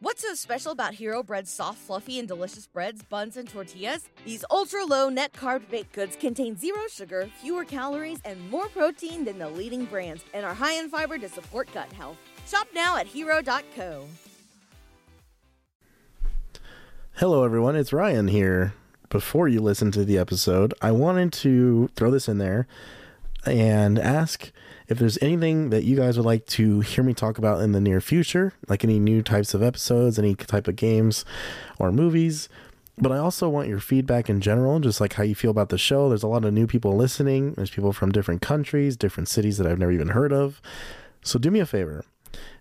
What's so special about Hero Bread's soft, fluffy, and delicious breads, buns, and tortillas? These ultra low net carb baked goods contain zero sugar, fewer calories, and more protein than the leading brands, and are high in fiber to support gut health. Shop now at hero.co. Hello, everyone. It's Ryan here. Before you listen to the episode, I wanted to throw this in there and ask if there's anything that you guys would like to hear me talk about in the near future, like any new types of episodes, any type of games or movies. But I also want your feedback in general, just like how you feel about the show. There's a lot of new people listening. There's people from different countries, different cities that I've never even heard of. So do me a favor.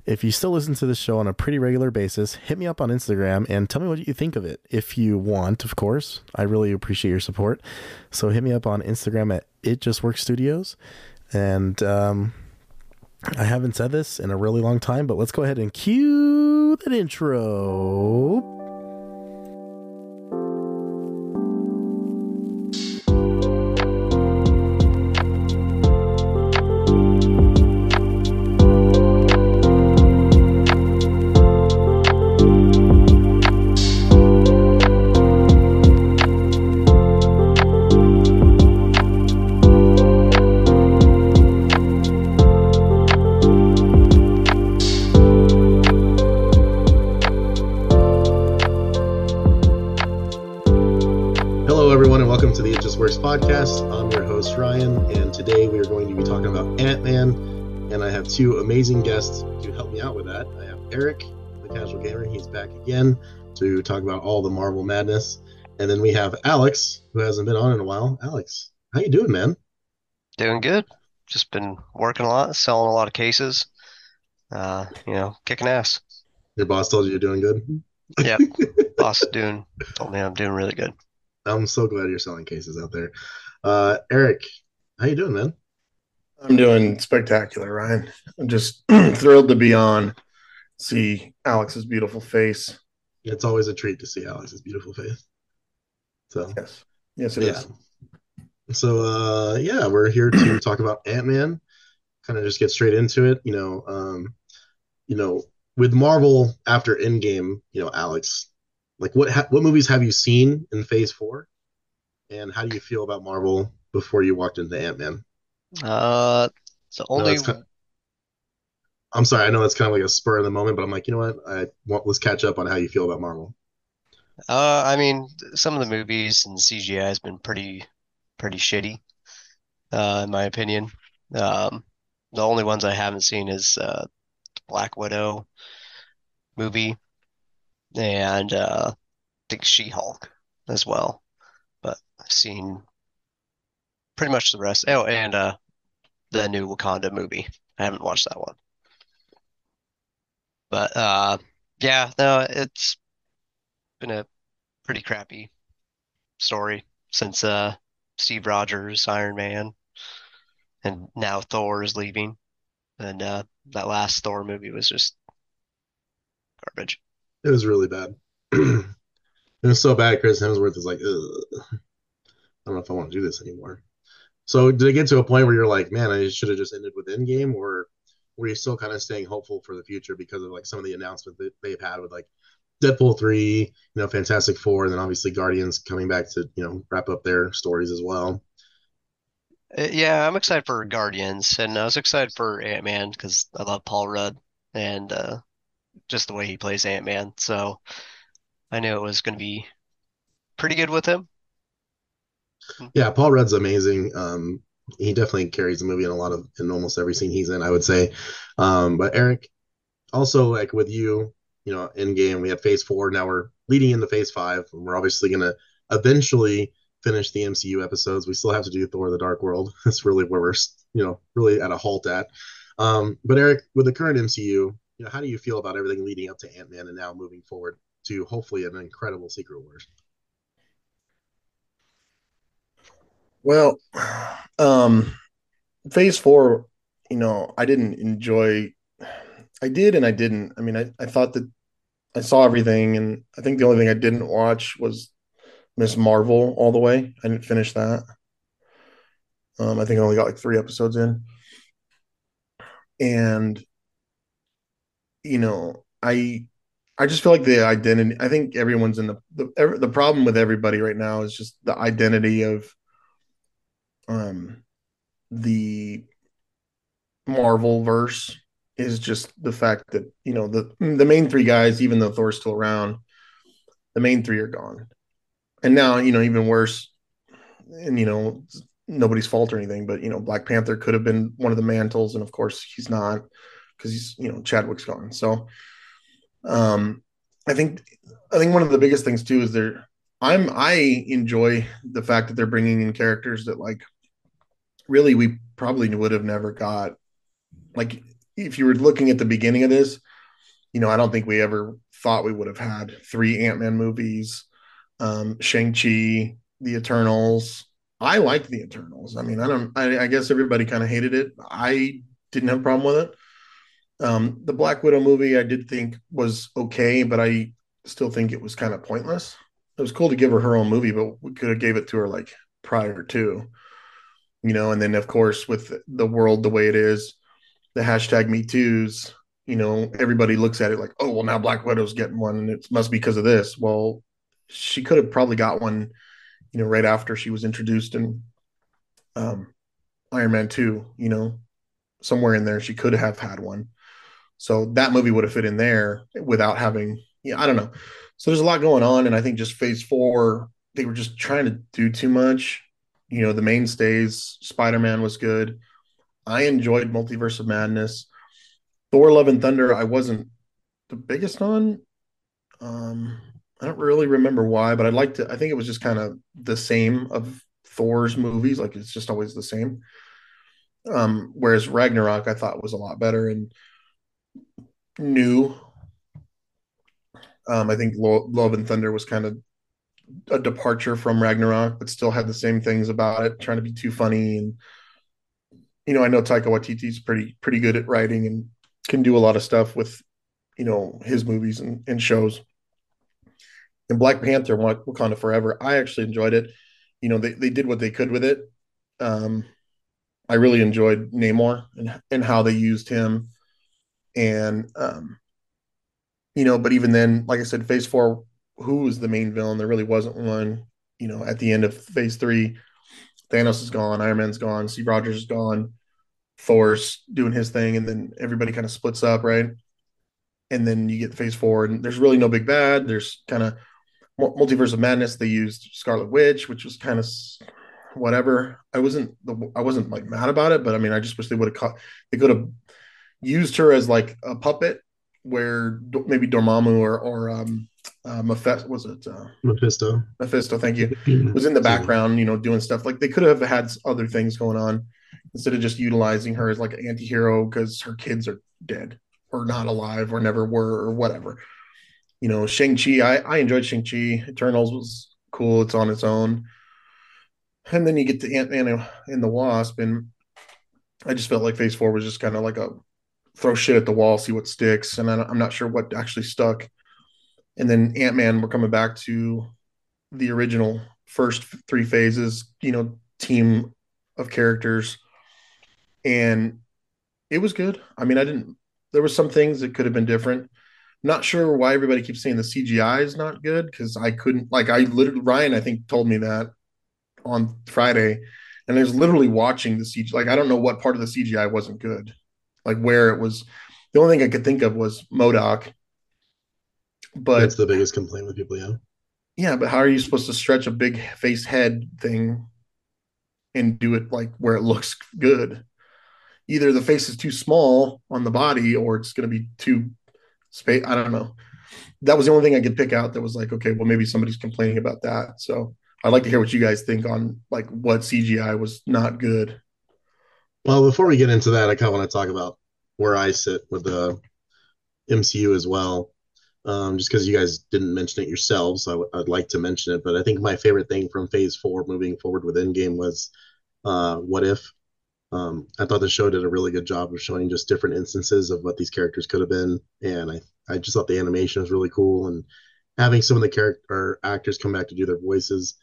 If you still listen to this show on a pretty regular basis, hit me up on Instagram and tell me what you think of it. If you want, of course. I really appreciate your support. So hit me up on Instagram at It Just Works Studios. And um, I haven't said this in a really long time, but let's go ahead and cue that intro. Podcast. I'm your host, Ryan, and today we are going to be talking about Ant Man. And I have two amazing guests to help me out with that. I have Eric, the casual gamer. He's back again to talk about all the Marvel madness. And then we have Alex, who hasn't been on in a while. Alex, how you doing, man? Doing good. Just been working a lot, selling a lot of cases. Uh, you know, kicking ass. Your boss told you you're doing good. Yep. Boss doing told me I'm doing really good. I'm so glad you're selling cases out there. Uh, Eric, how you doing, man? I'm doing spectacular, Ryan. I'm just thrilled to be on, see Alex's beautiful face. It's always a treat to see Alex's beautiful face. So Yes, yes, it yeah. is. So uh yeah, we're here to talk about Ant-Man. Kind of just get straight into it. You know, um, you know, with Marvel after Endgame, you know, Alex, like what ha- what movies have you seen in Phase Four, and how do you feel about Marvel before you walked into Ant-Man? Uh, the only it's kind I'm sorry, I know that's kind of like a spur of the moment, but I'm like, you know what? I want let's catch up on how you feel about Marvel. uh, I mean, some of the movies and CGI has been pretty, pretty shitty, uh, in my opinion. Um, the only ones I haven't seen is uh, Black Widow movie and uh, I think She-Hulk as well. But I've seen pretty much the rest. Oh, and uh, the new Wakanda movie. I haven't watched that one. But uh, yeah, no, it's been a pretty crappy story since uh, Steve Rogers, Iron Man, and now Thor is leaving. And uh, that last Thor movie was just garbage. It was really bad. It was so bad. Chris Hemsworth is like, Ugh, I don't know if I want to do this anymore. So did it get to a point where you're like, man, I should have just ended with Endgame, or were you still kind of staying hopeful for the future because of like some of the announcements that they've had with like Deadpool three, you know, Fantastic Four, and then obviously Guardians coming back to you know wrap up their stories as well. Uh, Yeah, I'm excited for Guardians, and I was excited for Ant-Man because I love Paul Rudd and uh, just the way he plays Ant-Man. So I knew it was going to be pretty good with him. Yeah, Paul Rudd's amazing. Um, he definitely carries the movie in a lot of in almost every scene he's in, I would say. Um, but Eric, also like with you, you know, Endgame we had Phase Four. Now we're leading into Phase Five. And we're obviously gonna eventually finish the MCU episodes. We still have to do Thor: The Dark World. That's really where we're, you know, really at a halt at. Um, but Eric, with the current MCU, you know, how do you feel about everything leading up to Ant Man and now moving forward to hopefully an incredible Secret Wars? Well, um, Phase Four, you know, I didn't enjoy. I did and I didn't. I mean, I, I thought that I saw everything, and I think the only thing I didn't watch was Ms. Marvel all the way. I didn't finish that. Um, I think I only got like three episodes in, and you know, I I just feel like the identity. I think everyone's in the the the problem with everybody right now is just the identity of um the Marvel verse is just the fact that you know the the main three guys, even though Thor's still around, the main three are gone, and now you know even worse, and you know nobody's fault or anything, but you know Black Panther could have been one of the mantles, and of course he's not because he's you know Chadwick's gone. So, um, I think I think one of the biggest things too is they're I'm I enjoy the fact that they're bringing in characters that like really we probably would have never got like if you were looking at the beginning of this, you know, I don't think we ever thought we would have had three Ant Man movies, um, Shang Chi, The Eternals. I liked The Eternals. I mean, I don't. I, I guess everybody kind of hated it. I didn't have a problem with it. Um, the Black Widow movie, I did think was okay, but I still think it was kind of pointless. It was cool to give her her own movie, but we could have gave it to her like prior to, you know. And then of course with the world the way it is, the hashtag Me Too's, you know, everybody looks at it like, oh, well, now Black Widow's getting one, and it must be because of this. Well, she could have probably got one, you know, right after she was introduced in um, Iron Man 2, you know, somewhere in there, she could have had one. So that movie would have fit in there without having, yeah, I don't know. So there's a lot going on. And I think just phase four, they were just trying to do too much. You know, the mainstays, Spider Man was good. I enjoyed Multiverse of Madness. Thor: Love and Thunder, I wasn't the biggest on. Um, I don't really remember why, but I'd like to. I think it was just kind of the same of Thor's movies, like it's just always the same. Um, whereas Ragnarok, I thought was a lot better and new. Um, I think Lo- Love and Thunder was kind of a departure from Ragnarok, but still had the same things about it, trying to be too funny and you know, I know Taika Waititi's pretty pretty good at writing and can do a lot of stuff with, you know, his movies and, and shows. And Black Panther, Wakanda Forever, I actually enjoyed it. You know, they, they did what they could with it. Um, I really enjoyed Namor and and how they used him. And um, you know, but even then, like I said, phase four, who was the main villain? There really wasn't one. You know, at the end of phase three, Thanos is gone, Iron Man's gone, Steve Rogers is gone. Thor's doing his thing, and then everybody kind of splits up, right? And then you get phase four, and there's really no big bad. There's kind of multiverse of madness. They used Scarlet Witch, which was kind of whatever. I wasn't the I wasn't like mad about it, but I mean, I just wish they would have caught. They could have used her as like a puppet, where maybe Dormammu or or um, uh, Mephisto was it uh, Mephisto? Mephisto, thank you. Was in the background, you know, doing stuff like they could have had other things going on instead of just utilizing her as like an anti-hero because her kids are dead or not alive or never were or whatever. You know, Shang-Chi, I, I enjoyed Shang-Chi. Eternals was cool. It's on its own. And then you get to Ant-Man and the Wasp. And I just felt like phase four was just kind of like a throw shit at the wall, see what sticks. And I'm not sure what actually stuck. And then Ant-Man, we're coming back to the original first three phases, you know, team of characters and it was good. I mean, I didn't. There were some things that could have been different. Not sure why everybody keeps saying the CGI is not good because I couldn't. Like, I literally Ryan, I think, told me that on Friday, and I was literally watching the CGI. Like, I don't know what part of the CGI wasn't good. Like where it was. The only thing I could think of was MODOK. But that's the biggest complaint with people. Yeah. Yeah, but how are you supposed to stretch a big face head thing and do it like where it looks good? either the face is too small on the body or it's going to be too space. I don't know. That was the only thing I could pick out that was like, okay, well, maybe somebody's complaining about that. So I'd like to hear what you guys think on like what CGI was not good. Well, before we get into that, I kind of want to talk about where I sit with the MCU as well. Um, just because you guys didn't mention it yourselves, i w- I'd like to mention it. But I think my favorite thing from Phase Four moving forward with Endgame was uh, What If um, I thought the show did a really good job of showing just different instances of what these characters could have been, and I I just thought the animation was really cool and having some of the character actors come back to do their voices,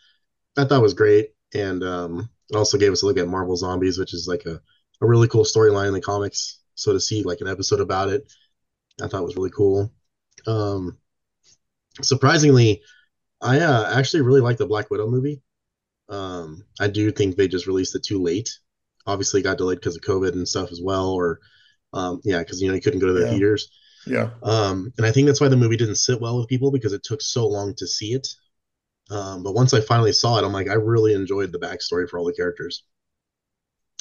I thought was great, and um, it also gave us a look at Marvel Zombies, which is like a a really cool storyline in the comics. So to see like an episode about it, I thought was really cool. Um, surprisingly, I uh, actually really like the Black Widow movie. Um, I do think they just released it too late. Obviously, got delayed because of COVID and stuff as well, or um, yeah, because you know you couldn't go to the Yeah. theaters. Yeah. Um, and I think that's why the movie didn't sit well with people because it took so long to see it. Um, but once I finally saw it, I'm like, I really enjoyed the backstory for all the characters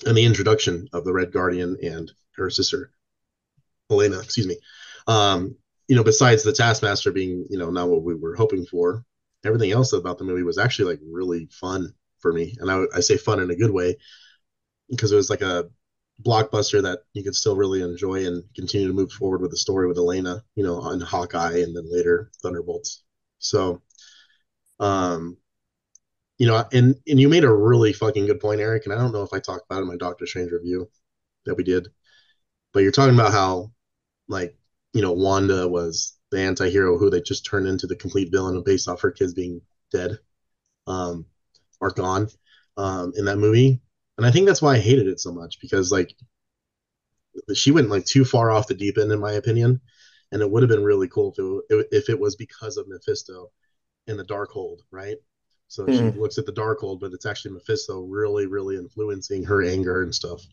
and the introduction of the Red Guardian and her sister, Elena. Excuse me. Um, you know, besides the Taskmaster being, you know, not what we were hoping for, everything else about the movie was actually like really fun for me. And I, I say fun in a good way because it was like a blockbuster that you could still really enjoy and continue to move forward with the story with Elena, you know, on Hawkeye and then later Thunderbolts. So, um, you know, and and you made a really fucking good point, Eric. And I don't know if I talked about it in my Doctor Strange review that we did, but you're talking about how, like, you know, Wanda was the anti-hero who they just turned into the complete villain based off her kids being dead, um, or gone, um, in that movie. And I think that's why I hated it so much because like she went like too far off the deep end in my opinion, and it would have been really cool if it, if it was because of Mephisto in the Darkhold, right? So she Mhm. looks at the Darkhold, but it's actually Mephisto really, really influencing her anger and stuff.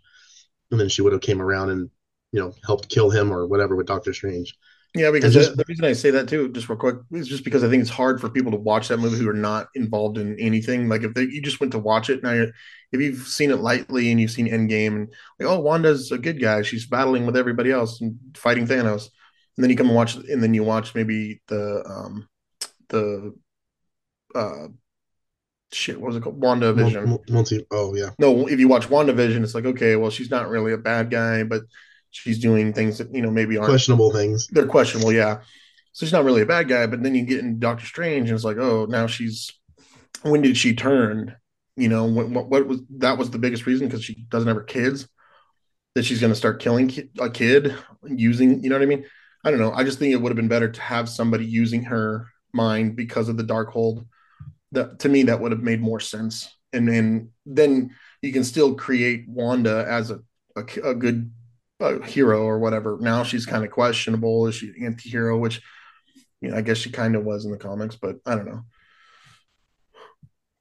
And then she would have came around and you know helped kill him or whatever with Doctor Strange. Yeah, because just- the, the reason I say that too, just real quick, is just because I think it's hard for people to watch that movie who are not involved in anything. Like if they, you just went to watch it now, you're, if you've seen it lightly and you've seen Endgame and like, oh, Wanda's a good guy, she's battling with everybody else and fighting Thanos, and then you come and watch, and then you watch maybe the um the uh shit, what was it called, WandaVision. Multi. Oh yeah. No, if you watch WandaVision, it's like okay, well, she's not really a bad guy, but she's doing things that you know maybe aren't Questionable things. they're questionable, yeah. So she's not really a bad guy, but then you get in Doctor Strange, and it's like, oh, now she's. When did she turn? You know, what, what, what was that was the biggest reason because she doesn't have her kids. That she's going to start killing ki- a kid using, you know what I mean? I don't know. I just think it would have been better to have somebody using her mind because of the Darkhold. That to me, that would have made more sense. And then then you can still create Wanda as a a, a good hero or whatever. Now she's kind of questionable. Is she an anti-hero? Which, you know, I guess she kind of was in the comics, but I don't know.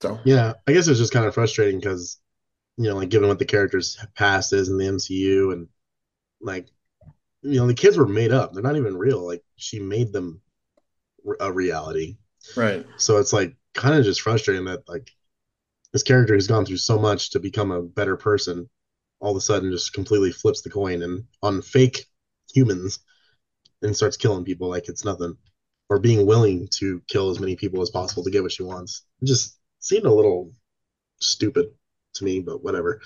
So Yeah, I guess it's just kind of frustrating because, you know, like given what the character's past is in the MCU and like, you know, the kids were made up. They're not even real. Like she made them a reality. right, So it's like kind of just frustrating that like this character who's gone through so much to become a better person all of a sudden just completely flips the coin and on fake humans and starts killing people like it's nothing or being willing to kill as many people as possible to get what she wants. It just seemed a little stupid to me, but whatever.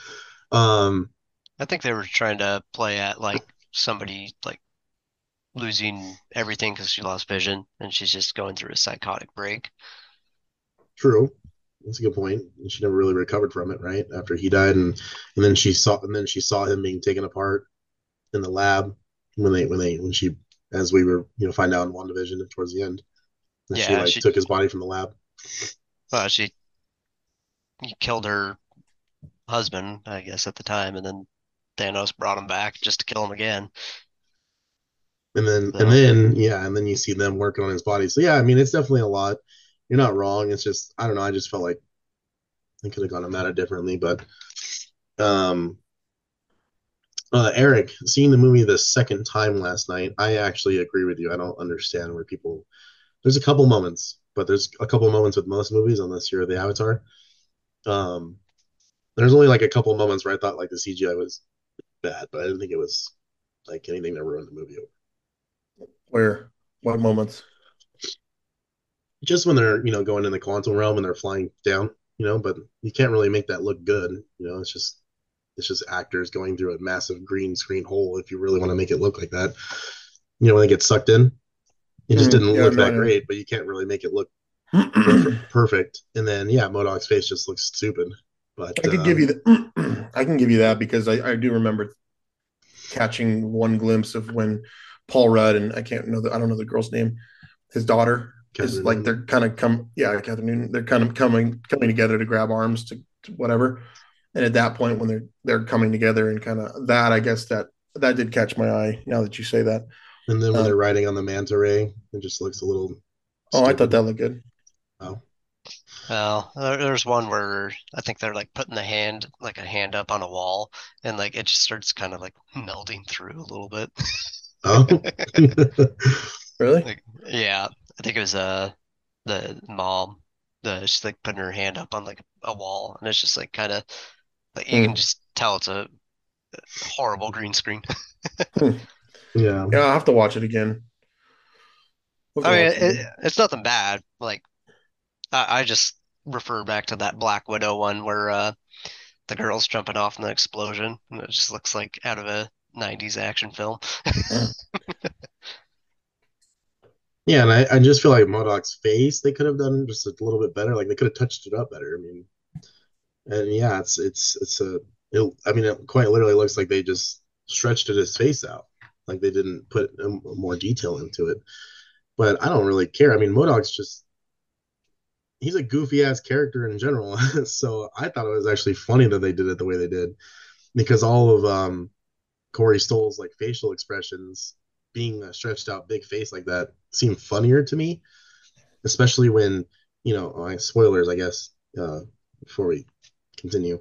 Um, I think they were trying to play at like somebody like losing everything because she lost vision and she's just going through a psychotic break. True. That's a good point. And she never really recovered from it, right? After he died, and and then she saw and then she saw him being taken apart in the lab when they when they when she as we were you know find out in WandaVision towards the end. And she Yeah, like she- took his body from the lab. Well, she he killed her husband, I guess, at the time, and then Thanos brought him back just to kill him again. And then So- and then yeah, and then you see them working on his body. So yeah, I mean it's definitely a lot. You're not wrong. It's just I don't know, I just felt like I could have gone about it differently, but um uh Eric, seeing the movie the second time last night, I actually agree with you. I don't understand where people there's a couple moments, but there's a couple moments with most movies, unless you're the Avatar. Um there's only like a couple moments where I thought like the CGI was bad, but I didn't think it was like anything that ruined the movie. where what moments? Just when they're you know going in the quantum realm and they're flying down you know but you can't really make that look good you know it's just it's just actors going through a massive green screen hole if you really want to make it look like that. You know when they get sucked in it just Mhm. didn't Yeah, look that great but you can't really make it look perfect and then yeah MODOK's face just looks stupid but could uh, give you the I can give you that because I, I do remember catching one glimpse of when Paul Rudd and I can't know the I don't know the girl's name, his daughter is Kathryn like Newton. they're kind of come yeah Kathryn Newton they're kind of coming coming together to grab arms to, to whatever, and at that point when they're they're coming together and kind of that I guess that that did catch my eye now that you say that and then when um, they're riding on the manta ray it just looks a little Oh, I thought that looked good. Oh, Well, there's one where I think they're like putting the hand, like a hand up on a wall, and like it just starts kind of like melding through a little bit. oh. Really? Like, yeah, I think it was uh the mom, the she's like putting her hand up on like a wall, and it's just like kind of like you Hmm. can just tell it's a horrible green screen. yeah. Yeah, I'll have to watch it again. We'll I mean, it it, it's nothing bad. Like I, I just refer back to that Black Widow one where uh the girl's jumping off in the explosion, and it just looks like out of a 90s action film. Yeah, and I, I just feel like MODOK's face they could have done just a little bit better. Like they could have touched it up better. I mean, and yeah, it's it's it's a. It, I mean, it quite literally looks like they just stretched his face out. Like they didn't put more detail into it. But I don't really care. I mean, MODOK's just he's a goofy ass character in general. so I thought it was actually funny that they did it the way they did, because all of um Corey Stoll's like facial expressions being a stretched out big face like that seemed funnier to me, especially when you know spoilers, I guess. Uh, before we continue,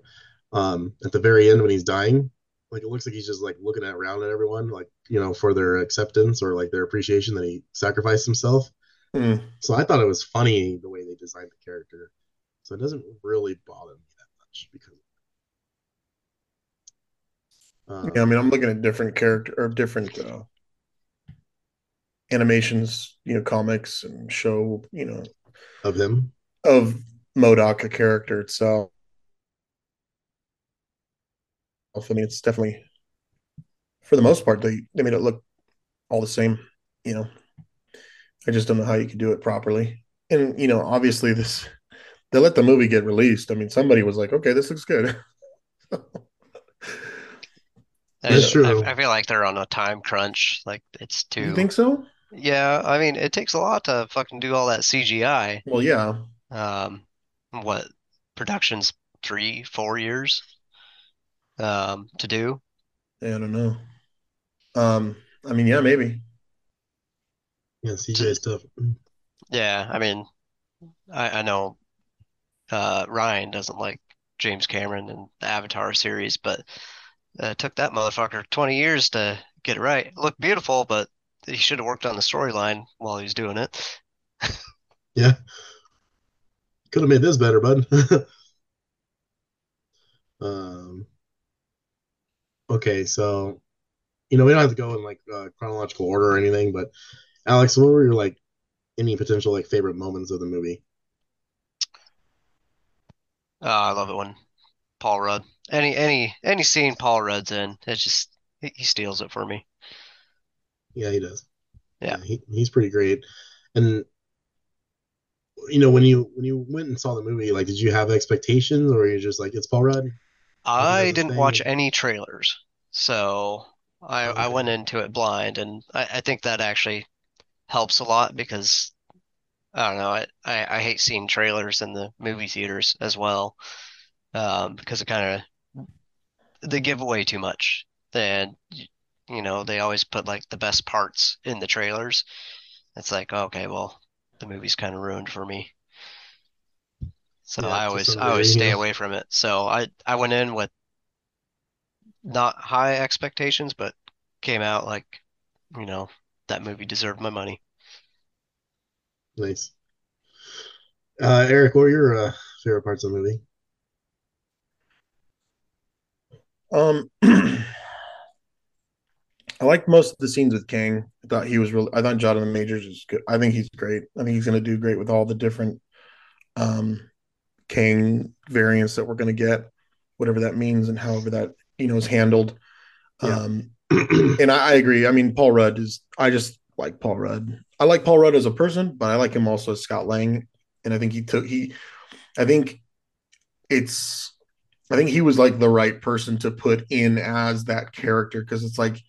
um, at the very end when he's dying, like it looks like he's just like looking at around at everyone, like you know, for their acceptance or like their appreciation that he sacrificed himself. Hmm. So I thought it was funny the way they designed the character. So it doesn't really bother me that much because. Um, Yeah, I mean, I'm looking at different character or different uh, animations, you know, comics and show, you know, of him. of MODOK, a character itself. I mean, it's definitely, for the most part, they they made it look all the same. You know, I just don't know how you could do it properly. And you know, obviously, this they let the movie get released. I mean, somebody was like, "Okay, this looks good." That's I- true. I, I feel like they're on a time crunch. Like it's too. you too. think so? Yeah, I mean, it takes a lot to fucking do all that CGI. Well, yeah. Um, what production's three, four years um to do. Yeah, I don't know. Um, I mean, yeah, maybe. Yeah, CJ stuff. Yeah, I mean, I, I know uh Ryan doesn't like James Cameron and the Avatar series, but uh, it took that motherfucker 20 years to get it right. It looked beautiful, but he should have worked on the storyline while he was doing it. Yeah. Could have made this better, bud. um, okay, so you know we don't have to go in like uh, chronological order or anything, but Alex, what were your like any potential like favorite moments of the movie? Oh, I love it when Paul Rudd, any any any scene Paul Rudd's in, it's just he, he steals it for me. Yeah, he does. Yeah. he, he's pretty great. And you know when you when you went and saw the movie, like did you have expectations or were you just like it's Paul Rudd? I didn't thing. watch any trailers, so I I went into it blind, and I, I think that actually helps a lot because I don't know, I, I, I hate seeing trailers in the movie theaters as well, um, because it kind of they give away too much. And y- you know, they always put like the best parts in the trailers. It's like, okay, well, the movie's kind of ruined for me. So Yeah, I always I always stay away from it. So I I went in with not high expectations, but came out like, you know, that movie deserved my money. Nice. Uh, Eric, what were your uh, favorite parts of the movie? Um, I liked most of the scenes with Kang. I thought he was really. I thought Jonathan Majors is good. I think he's great. I think he's going to do great with all the different um Kang variants that we're going to get, whatever that means, and however that you know is handled. Yeah. Um, and I, I agree. I mean, Paul Rudd is. I just like Paul Rudd. I like Paul Rudd as a person, but I like him also as Scott Lang. And I think he took he. I think it's. I think he was like the right person to put in as that character because it's like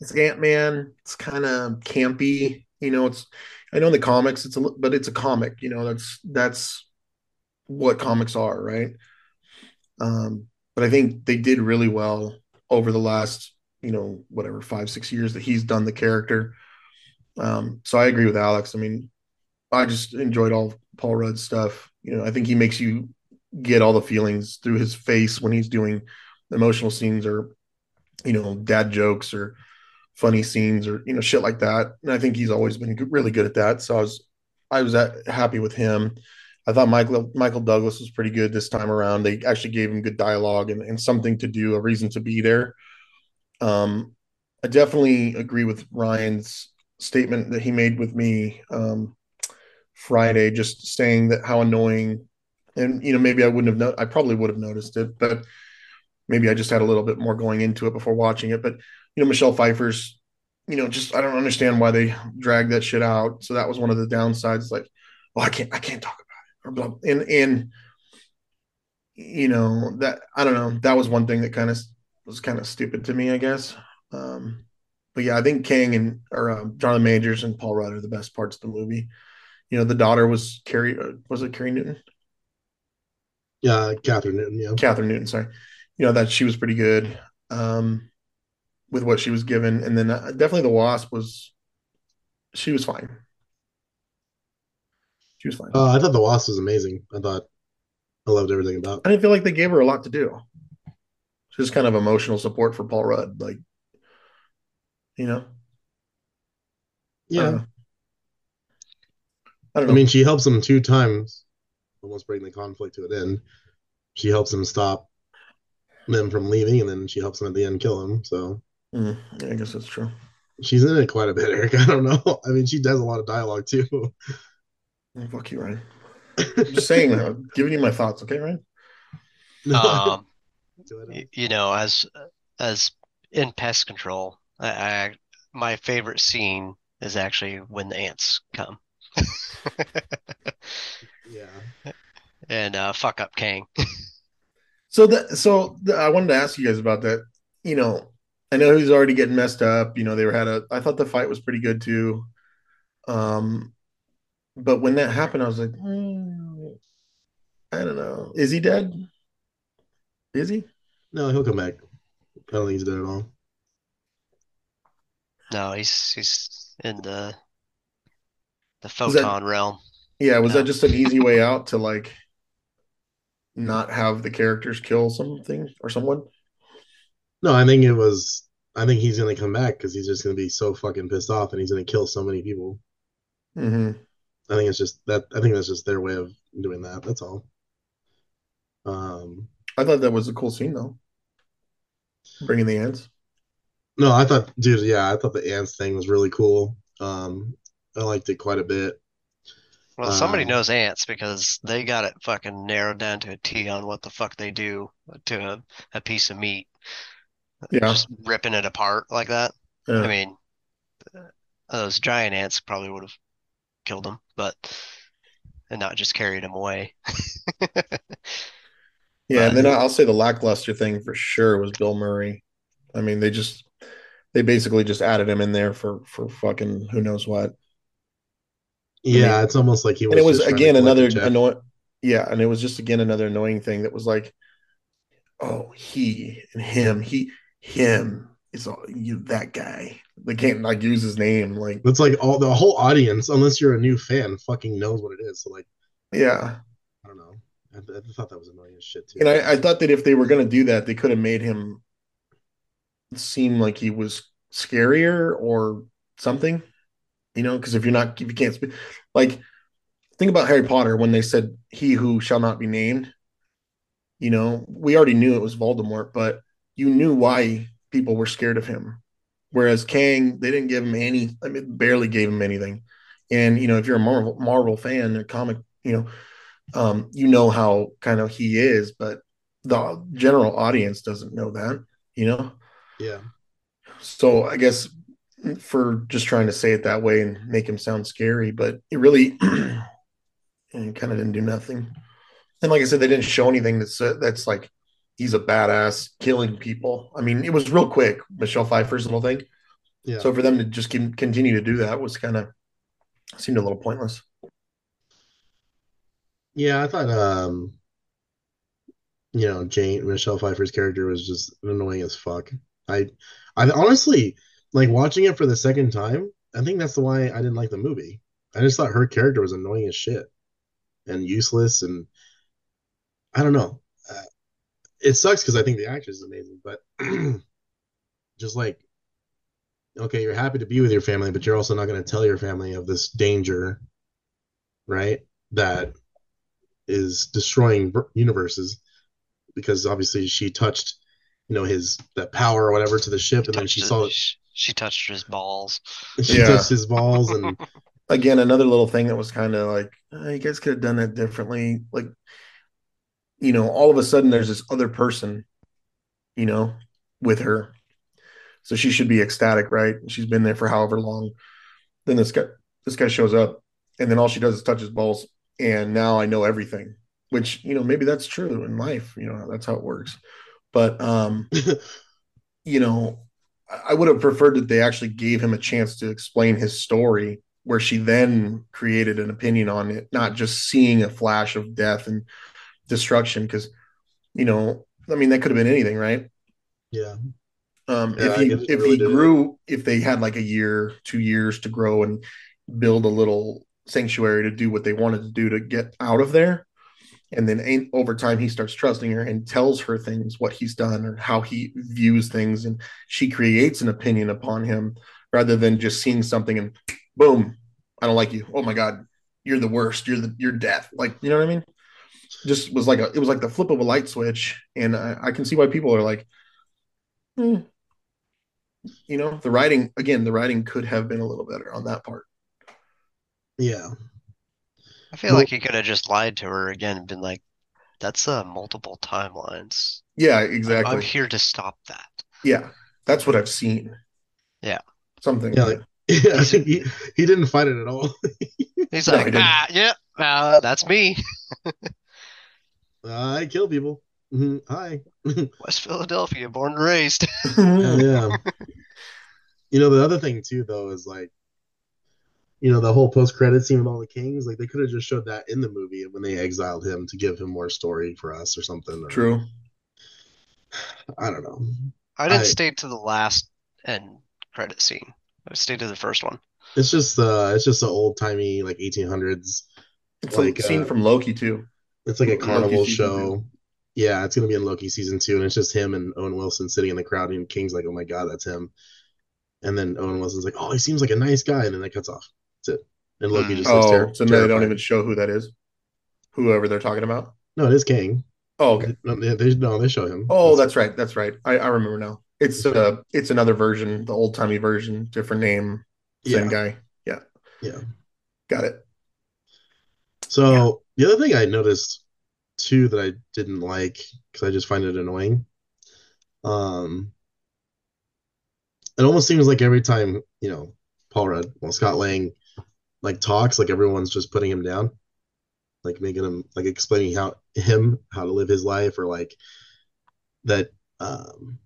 it's Ant Man. It's kind of campy, you know. It's I know in the comics it's a but it's a comic, you know. That's that's what comics are, right? Um, but I think they did really well over the last, you know, whatever five six years that he's done the character. Um, so I agree with Alex. I mean, I just enjoyed all Paul Rudd's stuff. You know, I think he makes you get all the feelings through his face when he's doing emotional scenes or you know dad jokes or funny scenes or you know shit like that. And I think he's always been really good at that. So I was I was at, happy with him. I thought Michael Michael Douglas was pretty good this time around. They actually gave him good dialogue and, and something to do, a reason to be there. Um, I definitely agree with Ryan's statement that he made with me um, Friday, just saying that how annoying, and you know maybe I wouldn't have, no- I probably would have noticed it, but maybe I just had a little bit more going into it before watching it. But you know Michelle Pfeiffer's, you know, just I don't understand why they dragged that shit out. So that was one of the downsides. Like, well, I can't, I can't talk about it, or blah, and and you know that I don't know. That was one thing that kind of was kind of stupid to me, I guess. Um, but yeah, I think Kang and or um, Jonathan Majors and Paul Rudd are the best parts of the movie. You know, the daughter was Carrie. Uh, was it Carrie Newton? Yeah, Kathryn Newton. Yeah, Kathryn Newton. Sorry. You know that she was pretty good um, with what she was given, and then uh, definitely the Wasp was. She was fine. She was fine. uh, I thought the Wasp was amazing. I thought I loved everything about. I didn't feel like they gave her a lot to do. Just kind of emotional support for Paul Rudd, like you know. Yeah, I don't know. I, I mean, she helps him two times, almost bring the conflict to an end. She helps him stop them from leaving, and then she helps him at the end kill him. So Mm, yeah, I guess that's true. she's in it quite a bit, Eric. I don't know. I mean, she does a lot of dialogue too. Oh, fuck you, Ryan. I'm just saying, uh, giving you my thoughts, okay, Ryan? Um, Go ahead. y- you know, as as in pest control, I, I my favorite scene is actually when the ants come yeah. and uh, fuck up Kang. So that, so the, I wanted to ask you guys about that. You know, I know he's already getting messed up. You know, they were had a. I thought the fight was pretty good too. Um, but when that happened, I was like, hmm, I don't know. Is he dead? Is he? No, he'll come back. I don't think he's dead at all. No, he's he's in the the Was that- photon realm. Yeah. Was No. that just an easy way out to like not have the characters kill something or someone? No, I think it was. I think he's gonna come back because he's just gonna be so fucking pissed off, and he's gonna kill so many people. hmm I think it's just that. I think that's just their way of doing that. That's all. Um, I thought that was a cool scene though. Bringing the ants. no, I thought, dude, yeah, I thought the ants thing was really cool. Um, I liked it quite a bit. Well, somebody Um, knows ants because they got it fucking narrowed down to a T on what the fuck they do to a, a piece of meat. Yeah. Just ripping it apart like that. Yeah. I mean, uh, those giant ants probably would have killed him, but and not just carried him away. Yeah, and then I'll say the lackluster thing for sure was Bill Murray. I mean, they just they basically just added him in there for for fucking who knows what. Yeah, it's almost like he was. And it was just trying to again another annoying yeah, and it was just again another annoying thing that was like, oh, he and him, he him is all you that guy. They can't like use his name. Like, It's like all the whole audience, unless you're a new fan, fucking knows what it is. So like, yeah. I don't know. I, I thought that was annoying as shit too. And I, I thought that if they were gonna do that, they could have made him seem like he was scarier or something. You know, because if you're not if you can't speak like think about Harry Potter when they said he who shall not be named. You know, we already knew it was Voldemort, but you knew why people were scared of him. Whereas Kang, they didn't give him any, I mean, barely gave him anything. And you know, if you're a Marvel Marvel fan, a comic, you know, um, you know how kind of he is, but the general audience doesn't know that, you know. yeah, So I guess for just trying to say it that way and make him sound scary, but it really kind of didn't do nothing. And like I said, they didn't show anything that's uh, that's like he's a badass killing people. I mean, it was real quick, Michelle Pfeiffer's little thing. yeah. So for them to just con- continue to do that was kind of seemed a little pointless. Yeah, I thought um you know, Jane Michelle Pfeiffer's character was just annoying as fuck. I I honestly like watching it for the second time, I think that's why I didn't like the movie. I just thought her character was annoying as shit and useless, and I don't know. It sucks because I think the actress is amazing, but just like, okay, you're happy to be with your family, but you're also not going to tell your family of this danger, right? That is destroying universes because obviously she touched, you know, his that power or whatever to the ship, and then she Touched saw his- she, she touched his balls. she Yeah. touched his balls, and Again, another little thing that was kind of like, "Uh, you guys could have done that differently. Like, you know, all of a sudden there's this other person, you know, with her. So she should be ecstatic, right? She's been there for however long. Then this guy, this guy shows up, and then all she does is touch his balls, and now I know everything. Which you know, maybe that's true in life. You know, that's how it works. But um, you know, I I would have preferred that they actually gave him a chance to explain his story, where she then created an opinion on it, not just seeing a flash of death and destruction. Because, you know, I mean, that could have been anything, right? yeah, Um, Yeah, if he if really he did. grew, if they had like a year, two years to grow and build a little sanctuary to do what they wanted to do to get out of there, and then ain't over time he starts trusting her and tells her things, what he's done or how he views things, and she creates an opinion upon him rather than just seeing something and boom, I don't like you. Oh my god, you're the worst. You're the you're death. Like you know what I mean? Just was like a it was like the flip of a light switch, and I, I can see why people are like. "Hmm, you know the writing again the writing could have been a little better on that part yeah. I feel Well- like he could have just lied to her again and been like, "That's uh, multiple timelines. yeah I'm- exactly I'm here to stop that." yeah that's what i've seen Yeah. something Yeah, like- Yeah, he, he didn't fight it at all. He's No, like, didn't. "Ah, yep, uh, that's me, I kill people. Mhm, Hi. West Philadelphia, born and raised." Yeah, yeah. You know, the other thing too, though, is like, you know, the whole post credit scene with all the Kangs. Like, they could have just showed that in the movie when they exiled him to give him more story for us or something. or- true I don't know. I didn't I- stay to the last end credit scene. I stayed to the first one. It's just uh, it's just an old timey like 1800s. it's Like, a scene uh, from loki too It's like a carnival season show. two. Yeah, it's gonna be in Loki season two, and it's just him and Owen Wilson sitting in the crowd, and Kang's like, "Oh my god, that's him." And then Owen Wilson's like, "Oh, he seems like a nice guy," and then that cuts off. That's it. And Loki Hmm. just looks oh ter- so now they don't even show who that is whoever they're talking about No, it is Kang. oh okay No, they, they, no, they show him. oh that's right that's right i, I remember now it's uh it's another version the old-timey version different name same yeah, guy yeah yeah. got it So the other thing I noticed too that I didn't like because I just find it annoying. Um, it almost seems like every time you know Paul Rudd, well Scott Lang, like talks, like everyone's just putting him down, like making him like explaining how him how to live his life or like that. Um,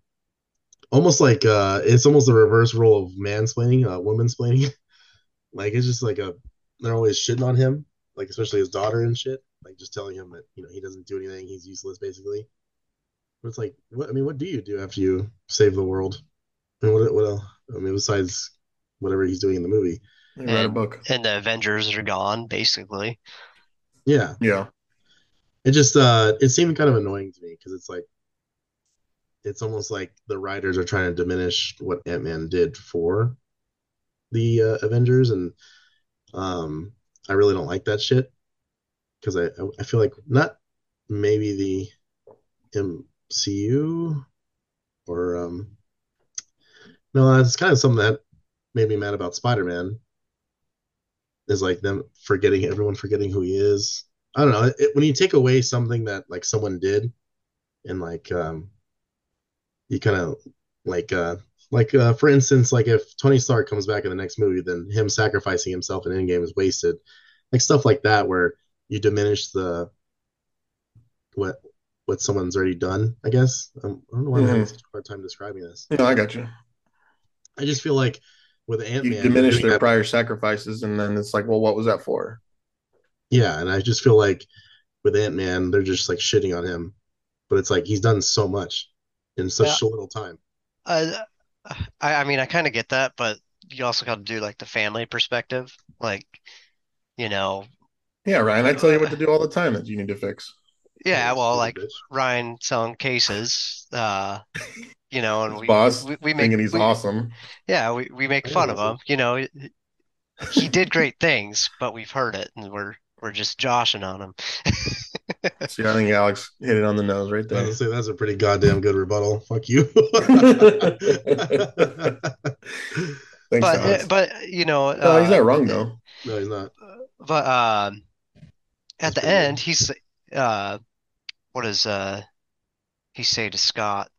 almost like uh, it's almost the reverse role of mansplaining, uh, womansplaining. like it's just like a they're always shitting on him like especially his daughter and shit, like just telling him that you know he doesn't do anything, he's useless basically. But it's like, what I mean, what do you do after you save the world? And what what else? I mean, besides whatever he's doing in the movie, you read a And- book And the Avengers are gone, basically. yeah, yeah it just uh it seemed kind of annoying to me because it's like it's almost like the writers are trying to diminish what Ant Man did for the uh, Avengers, and um I really don't like that shit because I I feel like not maybe the MCU or um no it's kind of something that made me mad about Spider-Man is like them forgetting everyone forgetting who he is. I don't know. It, when you take away something that like someone did, and like um, you kind of like uh like uh for instance, like if Tony Stark comes back in the next movie, then him sacrificing himself in Endgame is wasted. Like stuff like that, where you diminish the what what someone's already done. I guess um, I don't know why I'm having Mhm. such a hard time describing this. no i got you I just feel like with Ant you Man, diminish their prior sacrifices and then it's like well what was that for Yeah, and I just feel like with Ant Man, they're just like shitting on him, but it's like he's done so much in such a little time. Uh, I, I mean, I kind of get that, but you also got to do like the family perspective. Like, you know, Yeah, Ryan, I tell you what to do all the time that you need to fix. yeah, well, like. Ryan selling cases, uh, you know, and His we boss we, we make he's we, awesome. yeah, we, we make fun of him. You know, he did great things, but we've heard it and we're we're just joshing on him. See, I think Alex hit it on the nose right I there. would say that's a pretty goddamn good rebuttal. Fuck you. Thanks, But Alex. but you know, no, he's uh, not wrong though. no, he's not. But um, That's at the pretty good. end, he's uh, what does uh, he say to Scott?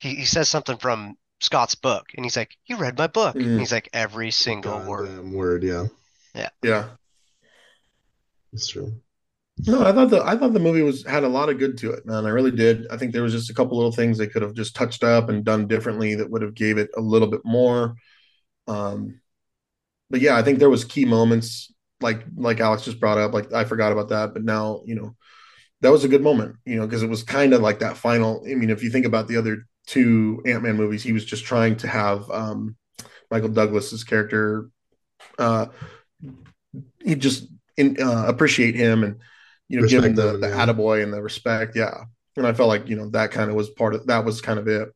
He he says something from Scott's book, and he's like, "You read my book." And Mm. he's like, "Every single word." Goddamn word. Yeah, Yeah. that's true. No, I thought the I thought the movie was had a lot of good to it, man. I really did. I think there was just a couple little things they could have just touched up and done differently that would have gave it a little bit more. Um, but yeah, I think there was key moments like like Alex just brought up. Like I forgot about that, but now you know that was a good moment. You know, because it was kind of like that final. I mean, if you think about the other two Ant Man movies, he was just trying to have um, Michael Douglas's character. Uh, he just in, uh, appreciate him and you know Respect the him, the yeah. attaboy and the respect. Yeah, and I felt like you know that kind of was part of that was kind of it.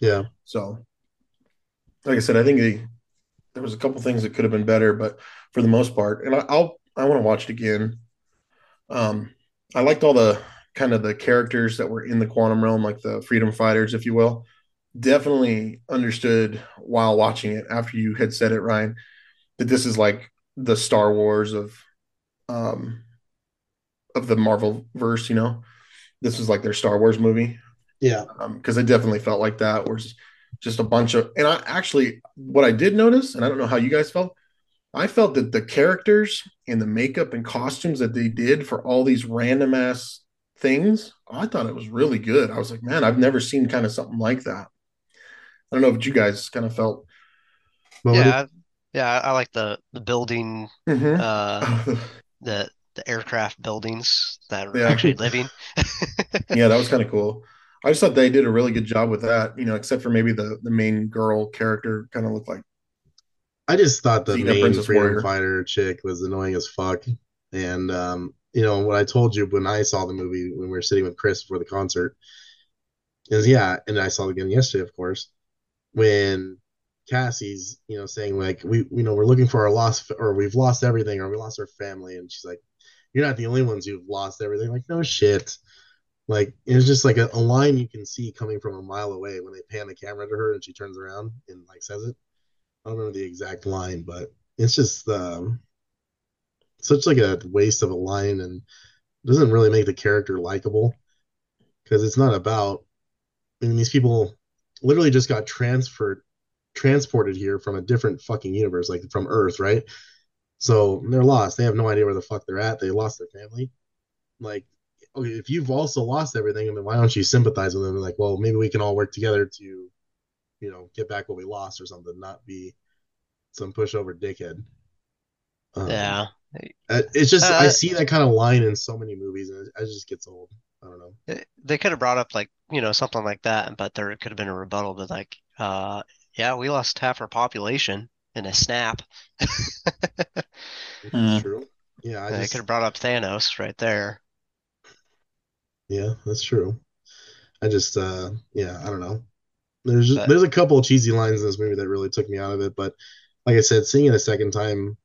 Yeah, So, like I said, I think they, there was a couple things that could have been better, but for the most part, and I, I'll I want to watch it again. Um, I liked all the kind of the characters that were in the quantum realm, like the freedom fighters, if you will. Definitely understood while watching it after you had said it, Ryan, that this is like the Star Wars of um of the Marvel verse, you know. This was like their Star Wars movie yeah. because it definitely felt like that. Was just a bunch of, and I actually, what I did notice, and I don't know how you guys felt, I felt that the characters and the makeup and costumes that they did for all these random ass things, I thought it was really good. I was like, man, I've never seen kind of something like that. I don't know if you guys kind of felt. But what Yeah, yeah, I, I like the the building, Mhm. uh, the the aircraft buildings that are Yeah. actually living. yeah, that was kind of cool. I just thought they did a really good job with that, you know, except for maybe the the main girl character kind of looked like I just thought the Xena, main Princess freedom Warrior. fighter chick was annoying as fuck. And um, you know, what I told you when I saw the movie when we were sitting with Chris before the concert is yeah, and I saw it again yesterday, of course, when Cassie's, you know, saying like we you know, we're looking for our lost or we've lost everything or we lost our family and she's like, You're not the only ones who've lost everything. Like, no shit. Like it's just like a, a line you can see coming from a mile away when they pan the camera to her and she turns around and like says it. I don't remember the exact line, but it's just um, such like a waste of a line and doesn't really make the character likable because it's not about. I mean, these people literally just got transferred, transported here from a different fucking universe, like from Earth, right? So they're lost. They have no idea where the fuck they're at. They lost their family. Like, okay, if you've also lost everything, then why don't you sympathize with them? Like, well, maybe we can all work together to, you know, get back what we lost or something, not be some pushover dickhead. Um, Yeah, It's just I Uh, see that kind of line in so many movies, and it, it just gets old. I don't know. They- they could have brought up like, you know, something like that, but there could have been a rebuttal to like, uh, yeah, we lost half our population in a snap. Mm. True. Yeah, I They just could have brought up Thanos right there. yeah, that's true. I just uh yeah, I don't know. There's just, But- there's a couple of cheesy lines in this movie that really took me out of it, but like I said, seeing it a second time,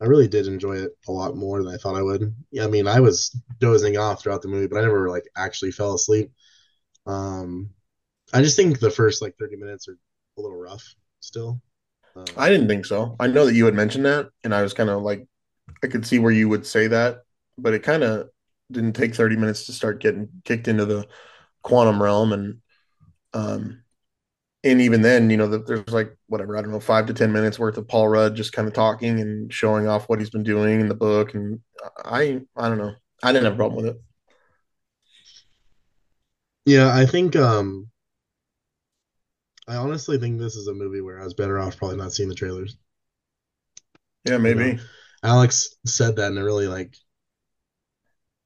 I really did enjoy it a lot more than I thought I would. Yeah, I mean, I was dozing off throughout the movie, but I never like actually fell asleep. Um, I just think the first like 30 minutes are a little rough still. Um, I didn't think so. I know that you had mentioned that, and I was kind of like, I could see where you would say that, but it kind of didn't take 30 minutes to start getting kicked into the quantum realm. And, um, and even then, you know, the, there's like whatever, I don't know, five to 10 minutes worth of Paul Rudd just kind of talking and showing off what he's been doing in the book. And I, I don't know. I didn't have a problem with it. Yeah, I think um I honestly think this is a movie where I was better off probably not seeing the trailers. Yeah, maybe. know, Alex said that and it really like